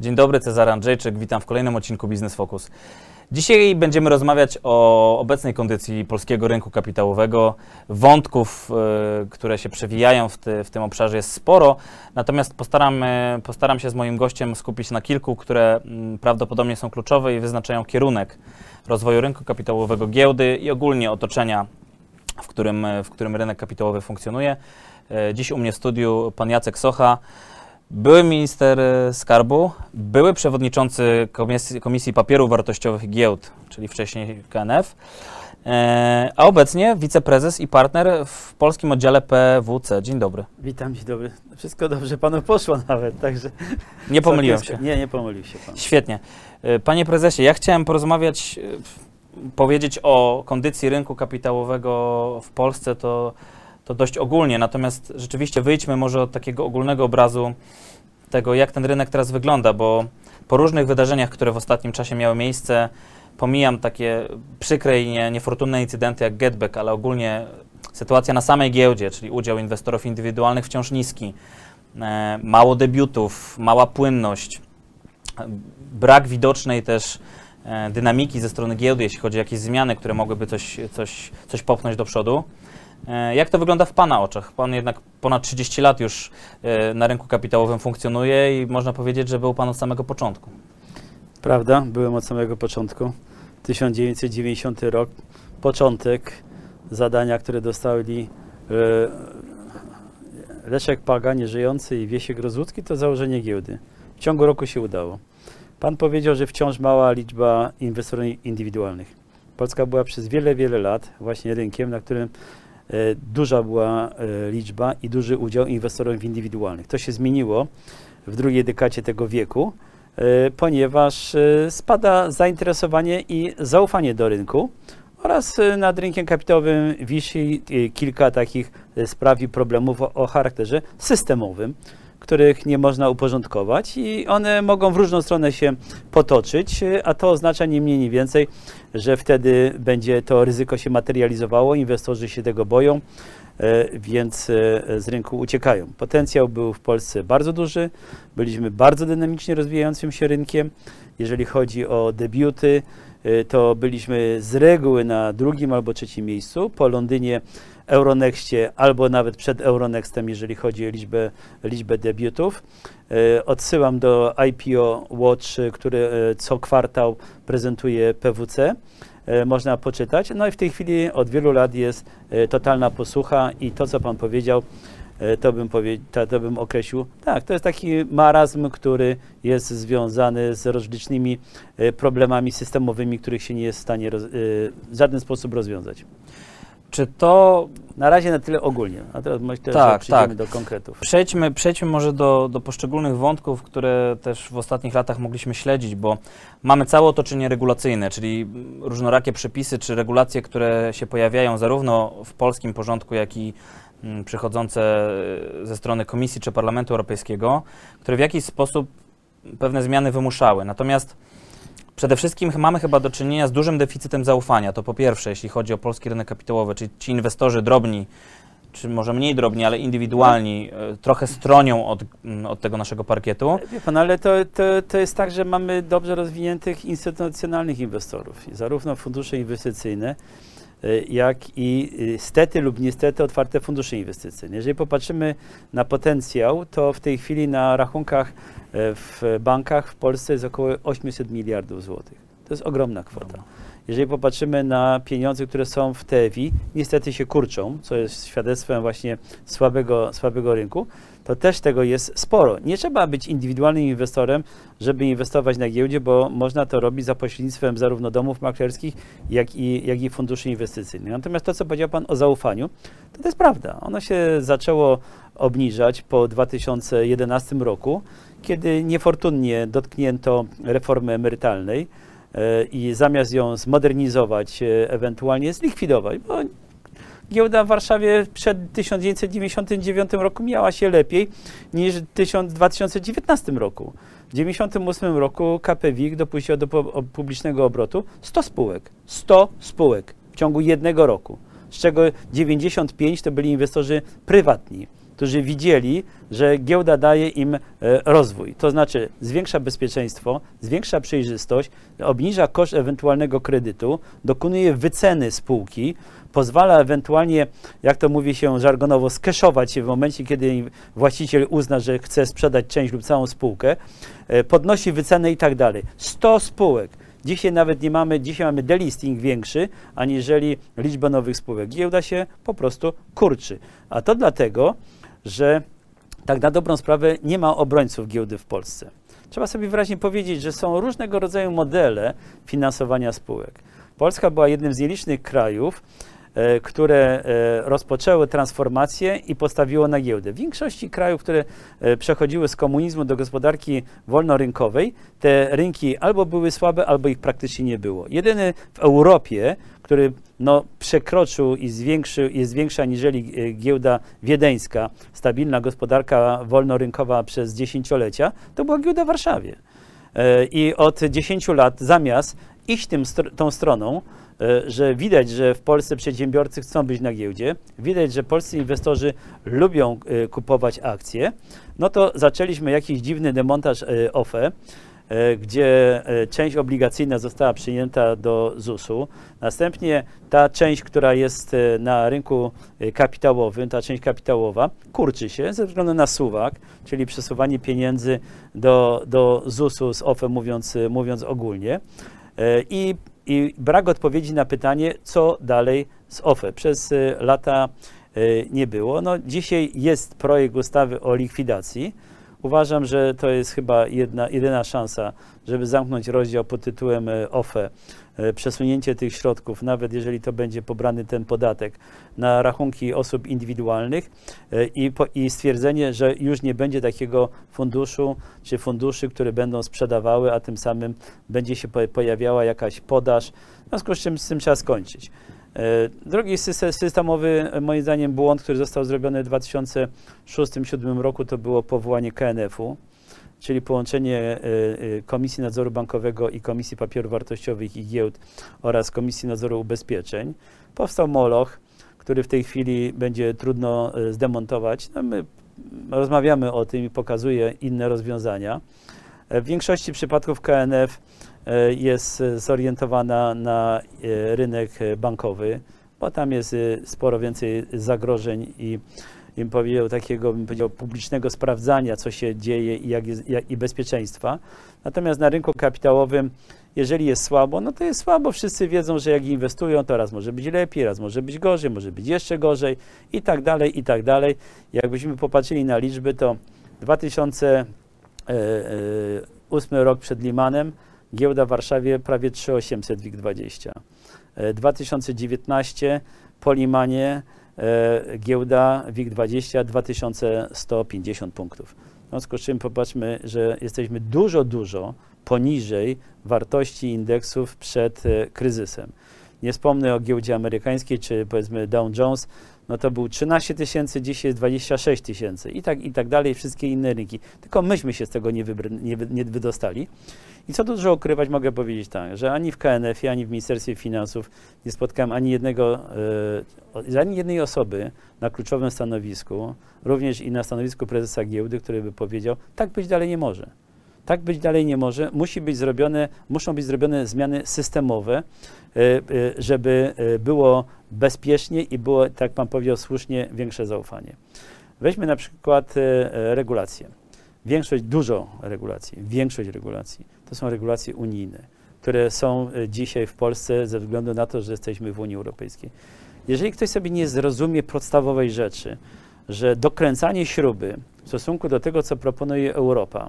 Dzień dobry, Cezary Andrzejczyk, witam w kolejnym odcinku Biznes Focus. Dzisiaj będziemy rozmawiać o obecnej kondycji polskiego rynku kapitałowego. Wątków, y, które się przewijają w, ty, w, tym obszarze jest sporo, natomiast postaram, y, postaram się z moim gościem skupić na kilku, które y, prawdopodobnie są kluczowe i wyznaczają kierunek rozwoju rynku kapitałowego, giełdy i ogólnie otoczenia, w którym, w którym rynek kapitałowy funkcjonuje. E, dziś u mnie w studiu pan Jacek Socha, były minister e, skarbu, były przewodniczący Komisji, Komisji Papierów Wartościowych Giełd, czyli wcześniej KNF, e, a obecnie wiceprezes i partner w polskim oddziale PWC. Dzień dobry. Witam, dzień dobry. Wszystko dobrze panu poszło nawet, także... Nie pomyliłem się. Nie, nie pomylił się pan. Świetnie. Panie prezesie, ja chciałem porozmawiać, powiedzieć o kondycji rynku kapitałowego w Polsce, to to dość ogólnie, natomiast rzeczywiście wyjdźmy może od takiego ogólnego obrazu tego, jak ten rynek teraz wygląda, bo po różnych wydarzeniach, które w ostatnim czasie miały miejsce, pomijam takie przykre i nie, niefortunne incydenty jak Getback, ale ogólnie sytuacja na samej giełdzie, czyli udział inwestorów indywidualnych wciąż niski, e, mało debiutów, mała płynność, brak widocznej też e, dynamiki ze strony giełdy, jeśli chodzi o jakieś zmiany, które mogłyby coś, coś, coś popchnąć do przodu. E, jak to wygląda w Pana oczach? Pan jednak ponad 30 lat już e, na rynku kapitałowym funkcjonuje i można powiedzieć, że był Pan od samego początku. Prawda, byłem od samego początku. 1990 rok, początek zadania, które dostali e, Leszek Paga, nieżyjący i Wiesiek Rozłucki, to założenie giełdy. W ciągu roku się udało. Pan powiedział, że wciąż mała liczba inwestorów indywidualnych. Polska była przez wiele, wiele lat właśnie rynkiem, na którym duża była e, liczba i duży udział inwestorów indywidualnych. To się zmieniło w drugiej dekadzie tego wieku, e, ponieważ spada zainteresowanie i zaufanie do rynku oraz nad rynkiem kapitałowym wisi kilka takich spraw i problemów o, o charakterze systemowym których nie można uporządkować i one mogą w różną stronę się potoczyć, a to oznacza nie mniej, nie więcej, że wtedy będzie to ryzyko się materializowało, inwestorzy się tego boją, e, więc e, z rynku uciekają. Potencjał był w Polsce bardzo duży, byliśmy bardzo dynamicznie rozwijającym się rynkiem. Jeżeli chodzi o debiuty, e, to byliśmy z reguły na drugim albo trzecim miejscu. Po Londynie Euronextie albo nawet przed Euronextem, jeżeli chodzi o liczbę, liczbę debiutów. E, odsyłam do IPO Watch, który e, co kwartał prezentuje PWC. E, można poczytać. No i w tej chwili od wielu lat jest totalna posłucha i to, co Pan powiedział, to bym, powie, to, to, bym określił. Tak, to jest taki marazm, który jest związany z rozlicznymi problemami systemowymi, których się nie jest w stanie w żaden sposób rozwiązać. Czy to. Na razie na tyle ogólnie, a teraz myślę, tak, że przejdziemy tak. do konkretów. Przejdźmy, przejdźmy może do, do poszczególnych wątków, które też w ostatnich latach mogliśmy śledzić, bo mamy całe otoczenie regulacyjne, czyli różnorakie przepisy czy regulacje, które się pojawiają zarówno w polskim porządku, jak i mm, przychodzące e, ze strony Komisji czy Parlamentu Europejskiego, które w jakiś sposób pewne zmiany wymuszały. Natomiast Przede wszystkim mamy chyba do czynienia z dużym deficytem zaufania. To po pierwsze, jeśli chodzi o polski rynek kapitałowy, czyli ci inwestorzy drobni, czy może mniej drobni, ale indywidualni, e, trochę stronią od, mm, od tego naszego parkietu. Wie pan, ale to, to, to jest tak, że mamy dobrze rozwiniętych instytucjonalnych inwestorów, zarówno fundusze inwestycyjne, e, jak i e, stety lub niestety otwarte fundusze inwestycyjne. Jeżeli popatrzymy na potencjał, to w tej chwili na rachunkach w bankach w Polsce jest około 800 miliardów złotych. To jest ogromna kwota. Jeżeli popatrzymy na pieniądze, które są w TEWI, niestety się kurczą, co jest świadectwem właśnie słabego, słabego rynku, to też tego jest sporo. Nie trzeba być indywidualnym inwestorem, żeby inwestować na giełdzie, bo można to robić za pośrednictwem zarówno domów maklerskich, jak i, jak i funduszy inwestycyjnych. Natomiast to, co powiedział Pan o zaufaniu, to, to jest prawda. Ono się zaczęło obniżać po 2011 roku kiedy niefortunnie dotknięto reformy emerytalnej e, i zamiast ją zmodernizować, e, ewentualnie zlikwidować, bo giełda w Warszawie przed 1999 roku miała się lepiej niż w 2019 roku. W 1998 roku KPWiK dopuścił do publicznego obrotu 100 spółek. 100 spółek w ciągu jednego roku, z czego 95 to byli inwestorzy prywatni którzy widzieli, że giełda daje im e, rozwój. To znaczy zwiększa bezpieczeństwo, zwiększa przejrzystość, obniża koszt ewentualnego kredytu, dokonuje wyceny spółki, pozwala ewentualnie, jak to mówi się żargonowo, skeszować się w momencie, kiedy właściciel uzna, że chce sprzedać część lub całą spółkę, e, podnosi wycenę i tak dalej. 100 spółek. Dzisiaj nawet nie mamy, dzisiaj mamy delisting większy, aniżeli liczba nowych spółek. Giełda się po prostu kurczy. A to dlatego, że tak na dobrą sprawę nie ma obrońców giełdy w Polsce. Trzeba sobie wyraźnie powiedzieć, że są różnego rodzaju modele finansowania spółek. Polska była jednym z nielicznych krajów, które e, rozpoczęły transformację i postawiło na giełdę. W większości krajów, które e, przechodziły z komunizmu do gospodarki wolnorynkowej, te rynki albo były słabe, albo ich praktycznie nie było. Jedyny w Europie, który no, przekroczył i zwiększył, jest większa aniżeli giełda wiedeńska, stabilna gospodarka wolnorynkowa przez dziesięciolecia, to była giełda w Warszawie. I od 10 lat zamiast iść tym, tą stroną, E, że widać, że w Polsce przedsiębiorcy chcą być na giełdzie, widać, że polscy inwestorzy lubią e, kupować akcje, no to zaczęliśmy jakiś dziwny demontaż e, OFE, gdzie część obligacyjna została przyjęta do ZUS-u. Następnie ta część, która jest na rynku kapitałowym, ta część kapitałowa, kurczy się ze względu na suwak, czyli przesuwanie pieniędzy do, do ZUS-u z OFE, mówiąc, mówiąc ogólnie. I i brak odpowiedzi na pytanie, co dalej z OFE. Przez y, lata y, nie było. No, dzisiaj jest projekt ustawy o likwidacji. Uważam, że to jest chyba jedna, jedyna szansa, żeby zamknąć rozdział pod tytułem y, OFE. Przesunięcie tych środków, nawet jeżeli to będzie pobrany ten podatek, na rachunki osób indywidualnych i, po, i stwierdzenie, że już nie będzie takiego funduszu czy funduszy, które będą sprzedawały, a tym samym będzie się pojawiała jakaś podaż. W związku z czym z tym trzeba skończyć. E, drugi systemowy, moim zdaniem, błąd, który został zrobiony w 2006-2007 roku, to było powołanie KNF-u, czyli połączenie e, e, Komisji Nadzoru Bankowego i Komisji Papierów Wartościowych i Giełd oraz Komisji Nadzoru Ubezpieczeń. Powstał Moloch, który w tej chwili będzie trudno zdemontować. No my rozmawiamy o tym i pokazuje inne rozwiązania. W większości przypadków KNF e, jest zorientowana na e, rynek bankowy, bo tam jest e, sporo więcej zagrożeń i bym powiedział, takiego bym powiedział, publicznego sprawdzania, co się dzieje i, jak jest, jak, i bezpieczeństwa. Natomiast na rynku kapitałowym, jeżeli jest słabo, no to jest słabo. Wszyscy wiedzą, że jak inwestują, to raz może być lepiej, raz może być gorzej, może być jeszcze gorzej i tak dalej, i tak dalej. Jakbyśmy popatrzyli na liczby, to 2008 rok przed Limanem, giełda w Warszawie prawie 3800 WIG20. 2019 po Limanie E, giełda WIG20 2150 punktów. W związku z czym popatrzmy, że jesteśmy dużo, dużo poniżej wartości indeksów przed e, kryzysem. Nie wspomnę o giełdzie amerykańskiej, czy powiedzmy Dow Jones, no to był 13 tysięcy, dzisiaj jest 26 tysięcy i tak, i tak dalej, wszystkie inne rynki. Tylko myśmy się z tego nie, nie, nie wydostali. I co dużo ukrywać, mogę powiedzieć tak, że ani w KNF-ie, ani w Ministerstwie Finansów nie spotkałem ani jednego, e, ani jednej osoby na kluczowym stanowisku, również i na stanowisku prezesa giełdy, który by powiedział, tak być dalej nie może. Tak być dalej nie może. Musi być zrobione, muszą być zrobione zmiany systemowe, e, e, żeby było bezpiecznie i było, tak pan powiedział słusznie, większe zaufanie. Weźmy na przykład regulacje. Większość, dużo regulacji, większość regulacji to są regulacje unijne, które są e, dzisiaj w Polsce ze względu na to, że jesteśmy w Unii Europejskiej. Jeżeli ktoś sobie nie zrozumie podstawowej rzeczy, że dokręcanie śruby w stosunku do tego, co proponuje Europa,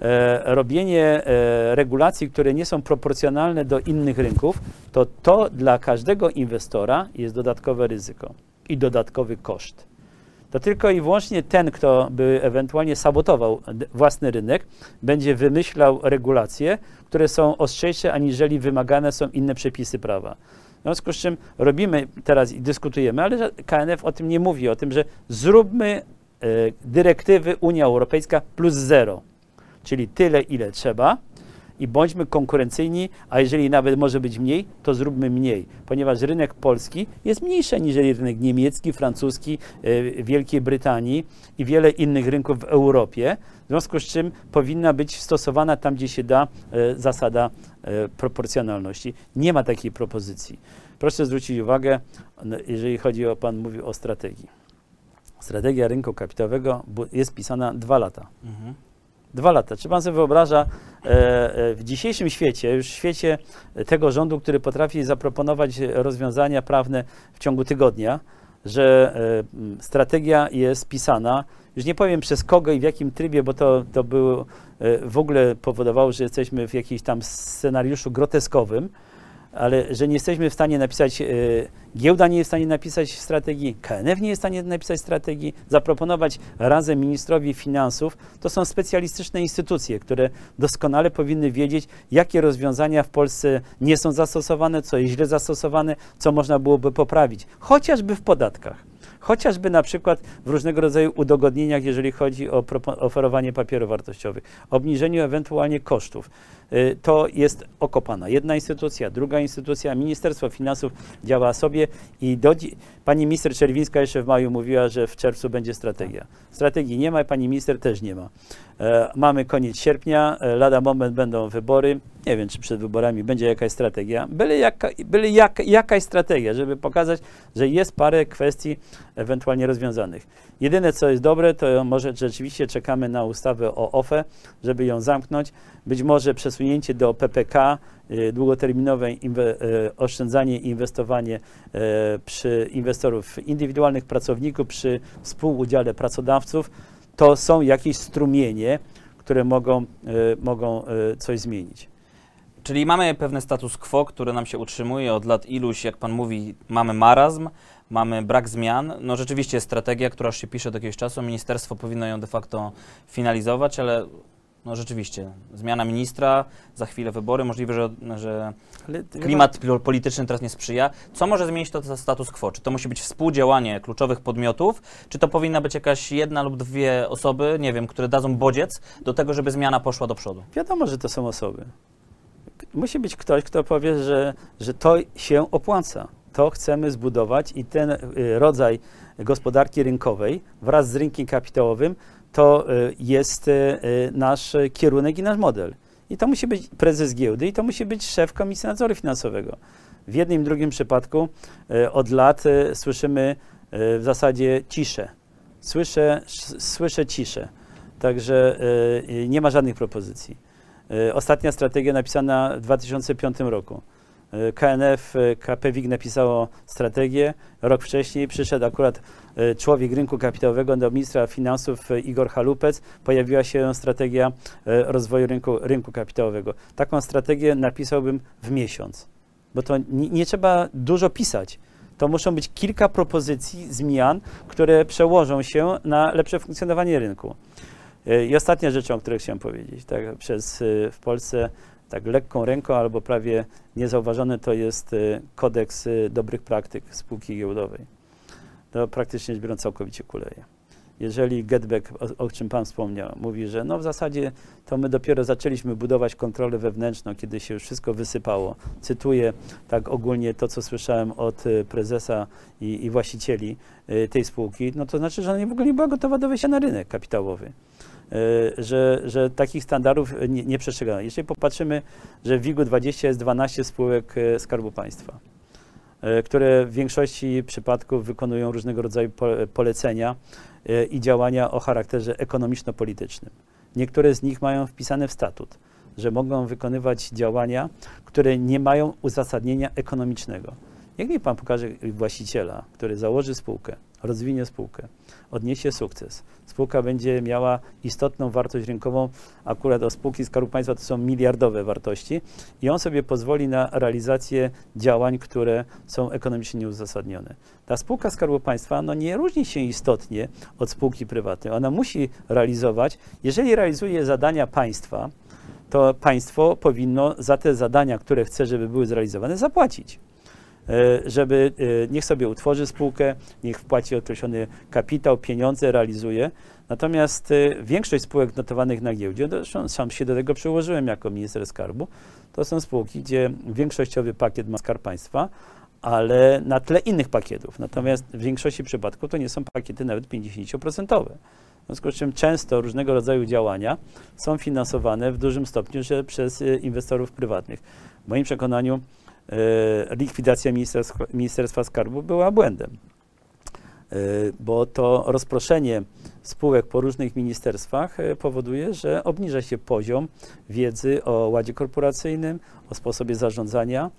e, robienie e, regulacji, które nie są proporcjonalne do innych rynków, to to dla każdego inwestora jest dodatkowe ryzyko i dodatkowy koszt to tylko i wyłącznie ten, kto by ewentualnie sabotował własny rynek, będzie wymyślał regulacje, które są ostrzejsze, aniżeli wymagane są inne przepisy prawa. W związku z czym robimy teraz i dyskutujemy, ale KNF o tym nie mówi, o tym, że zróbmy e, dyrektywy Unia Europejska plus zero, czyli tyle, ile trzeba i bądźmy konkurencyjni, a jeżeli nawet może być mniej, to zróbmy mniej, ponieważ rynek polski jest mniejszy niż rynek niemiecki, francuski, e, Wielkiej Brytanii i wiele innych rynków w Europie, w związku z czym powinna być stosowana tam, gdzie się da e, zasada e, proporcjonalności. Nie ma takiej propozycji. Proszę zwrócić uwagę, jeżeli chodzi o, Pan mówił o strategii. Strategia rynku kapitałowego jest pisana dwa lata. Mhm. Dwa lata. Czy pan sobie wyobraża e, e, w dzisiejszym świecie, już w świecie tego rządu, który potrafi zaproponować rozwiązania prawne w ciągu tygodnia, że e, strategia jest pisana, już nie powiem przez kogo i w jakim trybie, bo to, to było, w ogóle powodowało, że jesteśmy w jakimś tam scenariuszu groteskowym, ale że nie jesteśmy w stanie napisać, e, giełda nie jest w stanie napisać strategii, KNF nie jest w stanie napisać strategii, zaproponować razem ministrowi finansów, to są specjalistyczne instytucje, które doskonale powinny wiedzieć, jakie rozwiązania w Polsce nie są zastosowane, co jest źle zastosowane, co można byłoby poprawić, chociażby w podatkach. Chociażby na przykład w różnego rodzaju udogodnieniach, jeżeli chodzi o oferowanie papierów wartościowych, obniżeniu ewentualnie kosztów. Y, To jest okopana. Jedna instytucja, druga instytucja, Ministerstwo Finansów działa sobie i do, pani minister Czerwińska jeszcze w maju mówiła, że w czerwcu będzie strategia. Strategii nie ma i pani minister też nie ma. E, mamy koniec sierpnia, e, lada moment będą wybory. Nie wiem, czy przed wyborami będzie jakaś strategia. Byle, jaka, byle jak, jakaś strategia, żeby pokazać, że jest parę kwestii ewentualnie rozwiązanych. Jedyne, co jest dobre, to może rzeczywiście czekamy na ustawę o OFE, żeby ją zamknąć. Być może przesunięcie do PPK, y, długoterminowe y, oszczędzanie i inwestowanie y, przy inwestorów indywidualnych, pracowników, przy współudziale pracodawców, to są jakieś strumienie, które mogą, mogą coś zmienić. Czyli mamy pewne status quo, które nam się utrzymuje od lat iluś, jak pan mówi, mamy marazm, mamy brak zmian. No rzeczywiście strategia, która już się pisze od jakiegoś czasu, ministerstwo powinno ją de facto finalizować, ale no rzeczywiście, zmiana ministra, za chwilę wybory, możliwe, że, że klimat pol- polityczny teraz nie sprzyja. Co może zmienić to, to status quo? Czy to musi być współdziałanie kluczowych podmiotów, czy to powinna być jakaś jedna lub dwie osoby, nie wiem, które dadzą bodziec do tego, żeby zmiana poszła do przodu? Wiadomo, że to są osoby. Musi być ktoś, kto powie, że, że to się opłaca. To chcemy zbudować i ten y, rodzaj gospodarki rynkowej wraz z rynkiem kapitałowym to y, jest y, y, nasz kierunek i nasz model. I to musi być prezes giełdy i to musi być szef Komisji Nadzoru Finansowego. W jednym i drugim przypadku od lat słyszymy w zasadzie ciszę. Słyszę, sz- słyszę ciszę. Także nie ma żadnych propozycji. Ostatnia strategia napisana w 2005 roku. Y, KNF, y, KP WIG napisało strategię. Rok wcześniej przyszedł akurat y, człowiek rynku kapitałowego do ministra finansów Igor Halupec. Pojawiła się strategia rozwoju rynku, rynku kapitałowego. Taką strategię napisałbym w miesiąc, bo to nie, nie trzeba dużo pisać. To muszą być kilka propozycji zmian, które przełożą się na lepsze funkcjonowanie rynku. I ostatnia rzecz, o której chciałem powiedzieć, tak, przez w Polsce tak lekką ręką albo prawie niezauważony to jest y, kodeks y, dobrych praktyk spółki giełdowej. To praktycznie biorąc całkowicie kuleje. Jeżeli Getback, o, o czym Pan wspomniał, mówi, że no w zasadzie to my dopiero zaczęliśmy budować kontrolę wewnętrzną, kiedy się już wszystko wysypało. Cytuję tak ogólnie to, co słyszałem od y, prezesa i, i właścicieli tej spółki, no to znaczy, że ona w ogóle nie była gotowa do wejścia na rynek kapitałowy. Y, że, że takich standardów nie, nie przestrzegano. Jeżeli popatrzymy, że w WIG-u 20 jest 12 spółek y, Skarbu Państwa, y, które w większości przypadków wykonują różnego rodzaju po- polecenia i działania o charakterze ekonomiczno-politycznym. Niektóre z nich mają wpisane w statut, że mogą wykonywać działania, które nie mają uzasadnienia ekonomicznego. Jak mi pan pokaże właściciela, który założy spółkę, rozwinie spółkę, odniesie sukces, spółka będzie miała istotną wartość rynkową, akurat o spółki Skarbu Państwa to są miliardowe wartości i on sobie pozwoli na realizację działań, które są ekonomicznie nieuzasadnione. Ta spółka Skarbu Państwa no, nie różni się istotnie od spółki prywatnej. Ona musi realizować, jeżeli realizuje zadania państwa, to państwo powinno za te zadania, które chce, żeby były zrealizowane, zapłacić żeby e, niech sobie utworzy spółkę, niech wpłaci określony kapitał, pieniądze, realizuje. Natomiast y, większość spółek notowanych na giełdzie, zresztą sam się do tego przyłożyłem jako minister skarbu, to są spółki, gdzie większościowy pakiet ma skarb państwa, ale na tle innych pakietów. Natomiast w większości przypadków to nie są pakiety nawet 50%. W związku z czym często różnego rodzaju działania są finansowane w dużym stopniu przez inwestorów prywatnych. W moim przekonaniu likwidacja Ministerstwa, Skarbu była błędem. Y, bo to rozproszenie spółek po różnych ministerstwach y, powoduje, że obniża się poziom wiedzy o ładzie korporacyjnym, o sposobie zarządzania.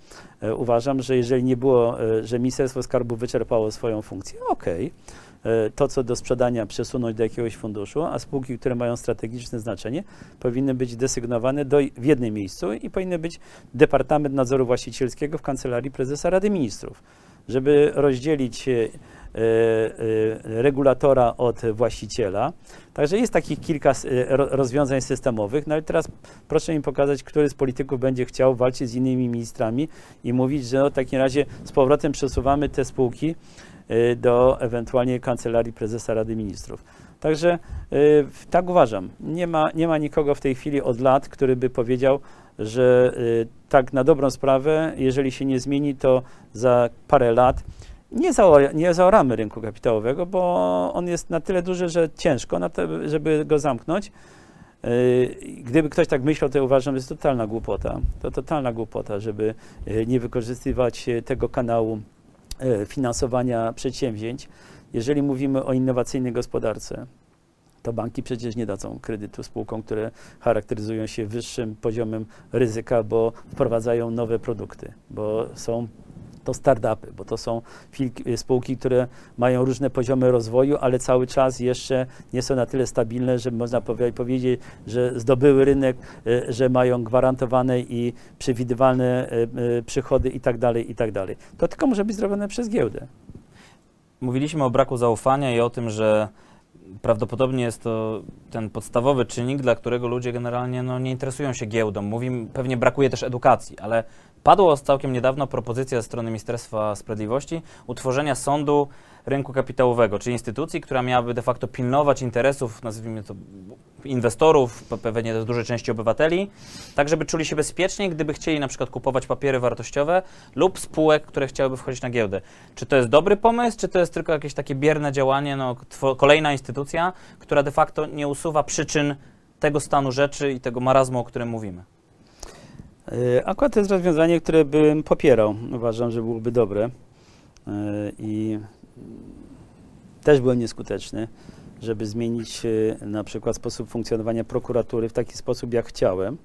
Uważam, że jeżeli nie było, że Ministerstwo Skarbu wyczerpało swoją funkcję, okej, okay, to co do sprzedania przesunąć do jakiegoś funduszu, a spółki, które mają strategiczne znaczenie, powinny być desygnowane do, w jednym miejscu i powinny być Departament Nadzoru Właścicielskiego w Kancelarii Prezesa Rady Ministrów, żeby rozdzielić E, e, regulatora od właściciela. Także jest takich kilka e, rozwiązań systemowych. No i teraz proszę mi pokazać, który z polityków będzie chciał walczyć z innymi ministrami i mówić, że no w takim razie z powrotem przesuwamy te spółki do ewentualnie kancelarii prezesa Rady Ministrów. Także tak uważam. Nie ma, nie ma nikogo w tej chwili od lat, który by powiedział, że tak na dobrą sprawę, jeżeli się nie zmieni, to za parę lat nie, nie zaoramy rynku kapitałowego, bo on jest na tyle duży, że ciężko, żeby go zamknąć. Gdyby ktoś tak myślał, to uważam, że jest totalna głupota. To totalna głupota, żeby nie wykorzystywać tego kanału finansowania przedsięwzięć. Jeżeli mówimy o innowacyjnej gospodarce, to banki przecież nie dadzą kredytu spółkom, które charakteryzują się wyższym poziomem ryzyka, bo wprowadzają nowe produkty, bo są to startupy, bo to są spółki, które mają różne poziomy rozwoju, ale cały czas jeszcze nie są na tyle stabilne, że można powiedzieć, że zdobyły rynek, e, że mają gwarantowane i przewidywalne e, przychody i tak dalej, i tak. To tylko może być zrobione przez giełdę. Mówiliśmy o braku zaufania i o tym, że prawdopodobnie jest to ten podstawowy czynnik, dla którego ludzie generalnie no, nie interesują się giełdą. Mówimy, pewnie brakuje też edukacji, ale Padło całkiem niedawno propozycja ze strony Ministerstwa Sprawiedliwości utworzenia sądu rynku kapitałowego, czyli instytucji, która miałaby de facto pilnować interesów, nazwijmy to, inwestorów, pewnie też dużej części obywateli, tak żeby czuli się bezpiecznie, gdyby chcieli na przykład kupować papiery wartościowe lub spółek, które chciałyby wchodzić na giełdę. Czy to jest dobry pomysł, czy to jest tylko jakieś takie bierne działanie, no, kolejna instytucja, która de facto nie usuwa przyczyn tego stanu rzeczy i tego marazmu, o którym mówimy? E, akurat to jest rozwiązanie, które bym popierał. Uważam, że byłoby dobre e, i też byłem nieskuteczny, żeby zmienić e, na przykład sposób funkcjonowania prokuratury w taki sposób, jak chciałem,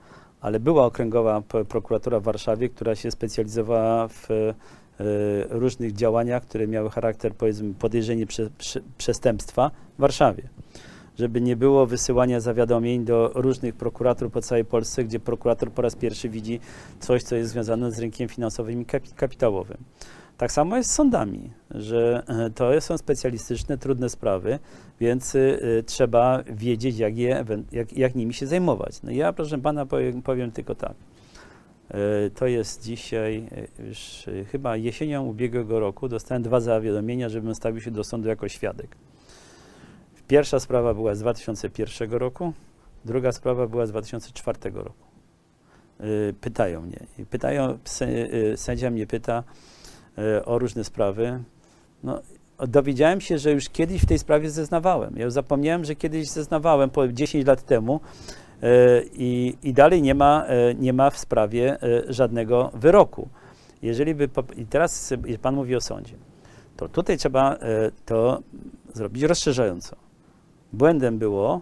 ale była okręgowa prokuratura w Warszawie, która się specjalizowała w różnych działaniach, które miały charakter, powiedzmy, podejrzenie prze, prze, przestępstwa w Warszawie żeby nie było wysyłania zawiadomień do różnych prokuratur po całej Polsce, gdzie prokurator po raz pierwszy widzi coś, co jest związane z rynkiem finansowym i kapitałowym. Tak samo jest z sądami, że e, to są specjalistyczne, trudne sprawy, więc y, trzeba wiedzieć, jak, je, jak, jak nimi się zajmować. No ja, proszę pana, powiem, powiem tylko tak. Y, to jest dzisiaj, już chyba jesienią ubiegłego roku, dostałem dwa zawiadomienia, żebym stawił się do sądu jako świadek. Pierwsza sprawa była z 2001 roku, druga sprawa była z 2004 roku. Y, pytają mnie. Pytają, y, sędzia mnie pyta y, o różne sprawy. No, dowiedziałem się, że już kiedyś w tej sprawie zeznawałem. Ja zapomniałem, że kiedyś zeznawałem po 10 lat temu i, i dalej nie ma, nie ma w sprawie żadnego wyroku. Jeżeli by, I teraz Pan mówi o sądzie. To tutaj trzeba to zrobić rozszerzająco. Błędem było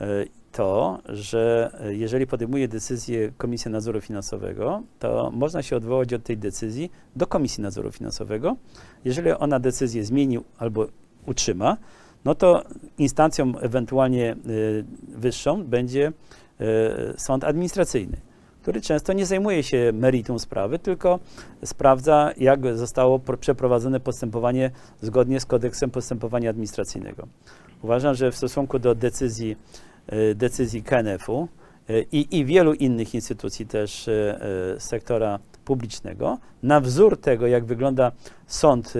e, to, że e, jeżeli podejmuje decyzję Komisja Nadzoru Finansowego, to można się odwołać od tej decyzji do Komisji Nadzoru Finansowego. Jeżeli ona decyzję zmieni albo utrzyma, no to instancją ewentualnie e, wyższą będzie sąd administracyjny, który często nie zajmuje się meritum sprawy, tylko sprawdza, jak zostało przeprowadzone postępowanie zgodnie z kodeksem postępowania administracyjnego. Uważam, że w stosunku do decyzji, e, decyzji KNF-u e, i, i wielu innych instytucji też e, sektora publicznego, na wzór tego, jak wygląda sąd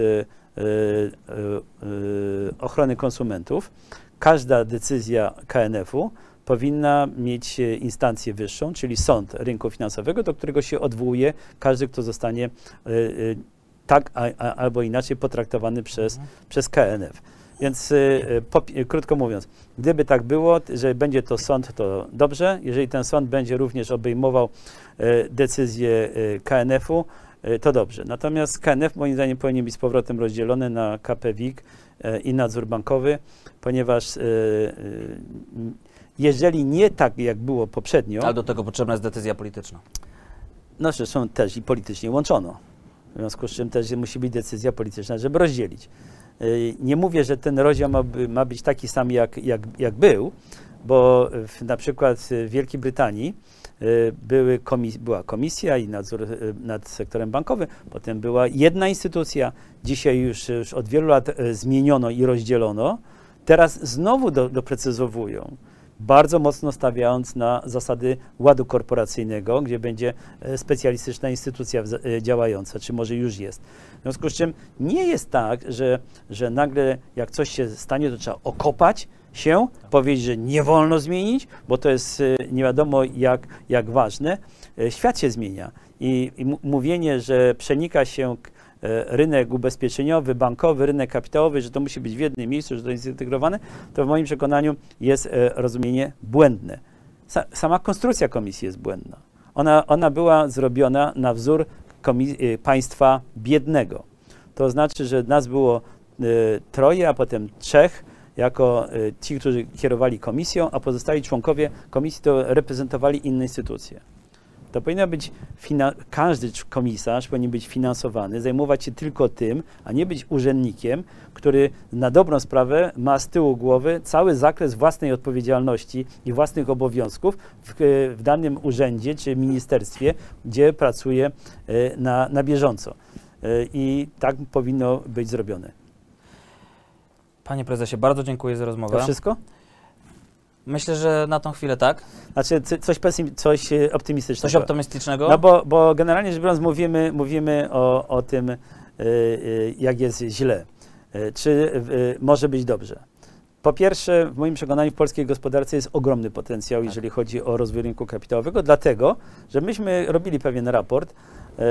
ochrony konsumentów, każda decyzja KNF-u powinna mieć instancję wyższą, czyli sąd rynku finansowego, do którego się odwołuje każdy, kto zostanie tak a, a, albo inaczej potraktowany przez, przez KNF. Więc y, po, y, krótko mówiąc, gdyby tak było, że będzie to sąd, to dobrze. Jeżeli ten sąd będzie również obejmował y, decyzje y, KNF-u, y, to dobrze. Natomiast KNF moim zdaniem powinien być z powrotem rozdzielony na KPWiK y, i nadzór bankowy, ponieważ y, y, jeżeli nie tak, jak było poprzednio, Ale do tego potrzebna jest decyzja polityczna. no zresztą też i politycznie łączono. W związku z czym też musi być decyzja polityczna, żeby rozdzielić. Yy, Nie mówię, że ten rozdział ma, by- ma być taki sam, jak, jak, jak był, bo w, na przykład w Wielkiej Brytanii yy, były komis- była komisja i nadzór yy, nad sektorem bankowym, potem była jedna instytucja, dzisiaj już, już od wielu lat zmieniono i rozdzielono, teraz znowu do, doprecyzowują bardzo mocno stawiając na zasady ładu korporacyjnego, gdzie będzie e, specjalistyczna instytucja e, działająca, czy może już jest. W związku z czym nie jest tak, że, że nagle jak coś się stanie, to trzeba okopać się, powiedzieć, że nie wolno zmienić, bo to jest e, nie wiadomo jak, jak ważne. Świat się zmienia i, i mówienie, że przenika się rynek ubezpieczeniowy, bankowy, rynek kapitałowy, że to musi być w jednym miejscu, że to jest zintegrowane, to w moim przekonaniu jest e, rozumienie błędne. Sa, sama konstrukcja komisji jest błędna. Ona, ona była zrobiona na wzór e, państwa biednego. To znaczy, że nas było e, troje, a potem trzech, jako e, ci, którzy kierowali komisją, a pozostali członkowie komisji to reprezentowali inne instytucje. To powinno być, każdy komisarz powinien być finansowany, zajmować się tylko tym, a nie być urzędnikiem, który na dobrą sprawę ma z tyłu głowy cały zakres własnej odpowiedzialności i własnych obowiązków w, e, w danym urzędzie czy ministerstwie, gdzie pracuje e, na, na bieżąco. E, I tak powinno być zrobione. Panie prezesie, bardzo dziękuję za rozmowę. To wszystko? Myślę, że na tą chwilę tak. Znaczy coś, pesym, coś e, optymistycznego. Coś optymistycznego. No bo, bo generalnie rzecz biorąc mówimy, mówimy o, o tym, y, y, jak jest źle, y, czy może być dobrze. Po pierwsze, w moim przekonaniu w polskiej gospodarce jest ogromny potencjał, Tak. jeżeli chodzi o rozwój rynku kapitałowego, dlatego, że myśmy robili pewien raport e,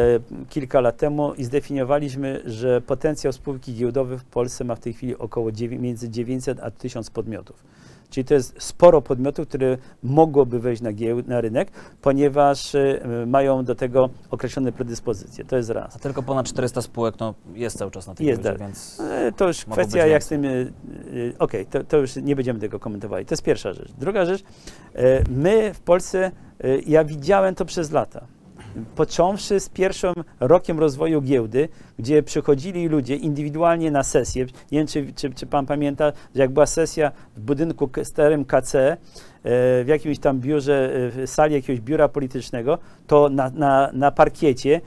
kilka lat temu i zdefiniowaliśmy, że potencjał spółki giełdowej w Polsce ma w tej chwili około między 900 a 1000 podmiotów. Czyli to jest sporo podmiotów, które mogłoby wejść na, gieł, na rynek, ponieważ e, mają do tego określone predyspozycje. To jest raz. A tylko ponad 400 spółek no, jest cały czas na tej Jest dalej. więc E, To już kwestia, jak z tym. e, e, Okej, to, to już nie będziemy tego komentowali. To jest pierwsza rzecz. Druga rzecz, e, my w Polsce, e, ja widziałem to przez lata. Począwszy z pierwszym rokiem rozwoju giełdy, gdzie przychodzili ludzie indywidualnie na sesję. Nie wiem, czy, czy, czy pan pamięta, że jak była sesja w budynku starym KC, e, w jakimś tam biurze, e, w sali jakiegoś biura politycznego, to na, na, na parkiecie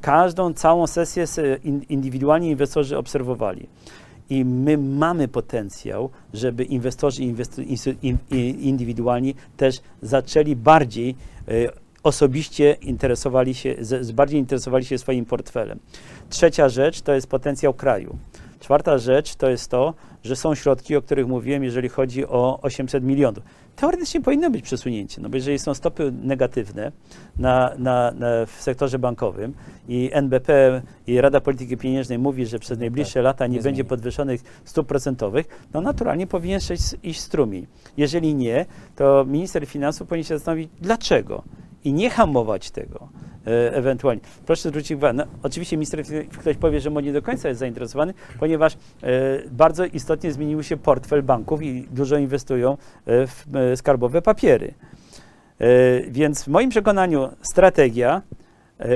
każdą, całą sesję indywidualnie inwestorzy obserwowali. I my mamy potencjał, żeby inwestorzy indywidualni też zaczęli bardziej e, osobiście interesowali się, z, bardziej interesowali się swoim portfelem. Trzecia rzecz to jest potencjał kraju. Czwarta rzecz to jest to, że są środki, o których mówiłem, jeżeli chodzi o 800 milionów. Teoretycznie powinno być przesunięcie, no bo jeżeli są stopy negatywne na, na, na, w sektorze bankowym i NBP i Rada Polityki Pieniężnej mówi, że przez najbliższe lata nie, nie będzie zmieni. podwyższonych stóp procentowych, no naturalnie powinien iść strumień. Jeżeli nie, to minister finansów powinien się zastanowić, dlaczego i nie hamować tego e, ewentualnie. Proszę zwrócić uwagę, no, oczywiście minister, ktoś powie, że może nie do końca jest zainteresowany, ponieważ e, bardzo istotnie zmienił się portfel banków i dużo inwestują e, w skarbowe papiery. Więc w moim przekonaniu strategia,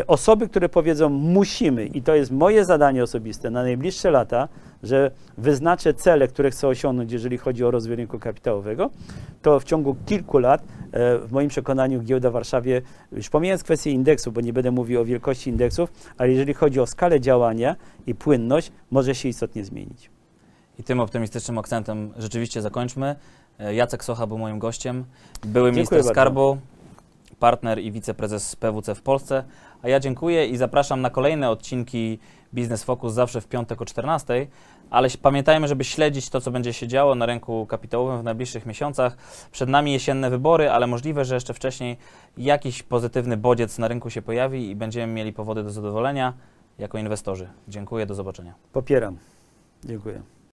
osoby, które powiedzą musimy, i to jest moje zadanie osobiste na najbliższe lata, że wyznaczę cele, które chcę osiągnąć, jeżeli chodzi o rozwój rynku kapitałowego, to w ciągu kilku lat, e, w moim przekonaniu, giełda w Warszawie, już pomijając kwestię indeksu, bo nie będę mówił o wielkości indeksów, ale jeżeli chodzi o skalę działania i płynność, może się istotnie zmienić. I tym optymistycznym akcentem rzeczywiście zakończmy. E, Jacek Socha był moim gościem, były minister bardzo. skarbu, partner i wiceprezes PWC w Polsce. A ja dziękuję i zapraszam na kolejne odcinki Biznes Focus zawsze w piątek o 14. Ale pamiętajmy, żeby śledzić to, co będzie się działo na rynku kapitałowym w najbliższych miesiącach. Przed nami jesienne wybory, ale możliwe, że jeszcze wcześniej jakiś pozytywny bodziec na rynku się pojawi i będziemy mieli powody do zadowolenia jako inwestorzy. Dziękuję, do zobaczenia. Popieram. Dziękuję.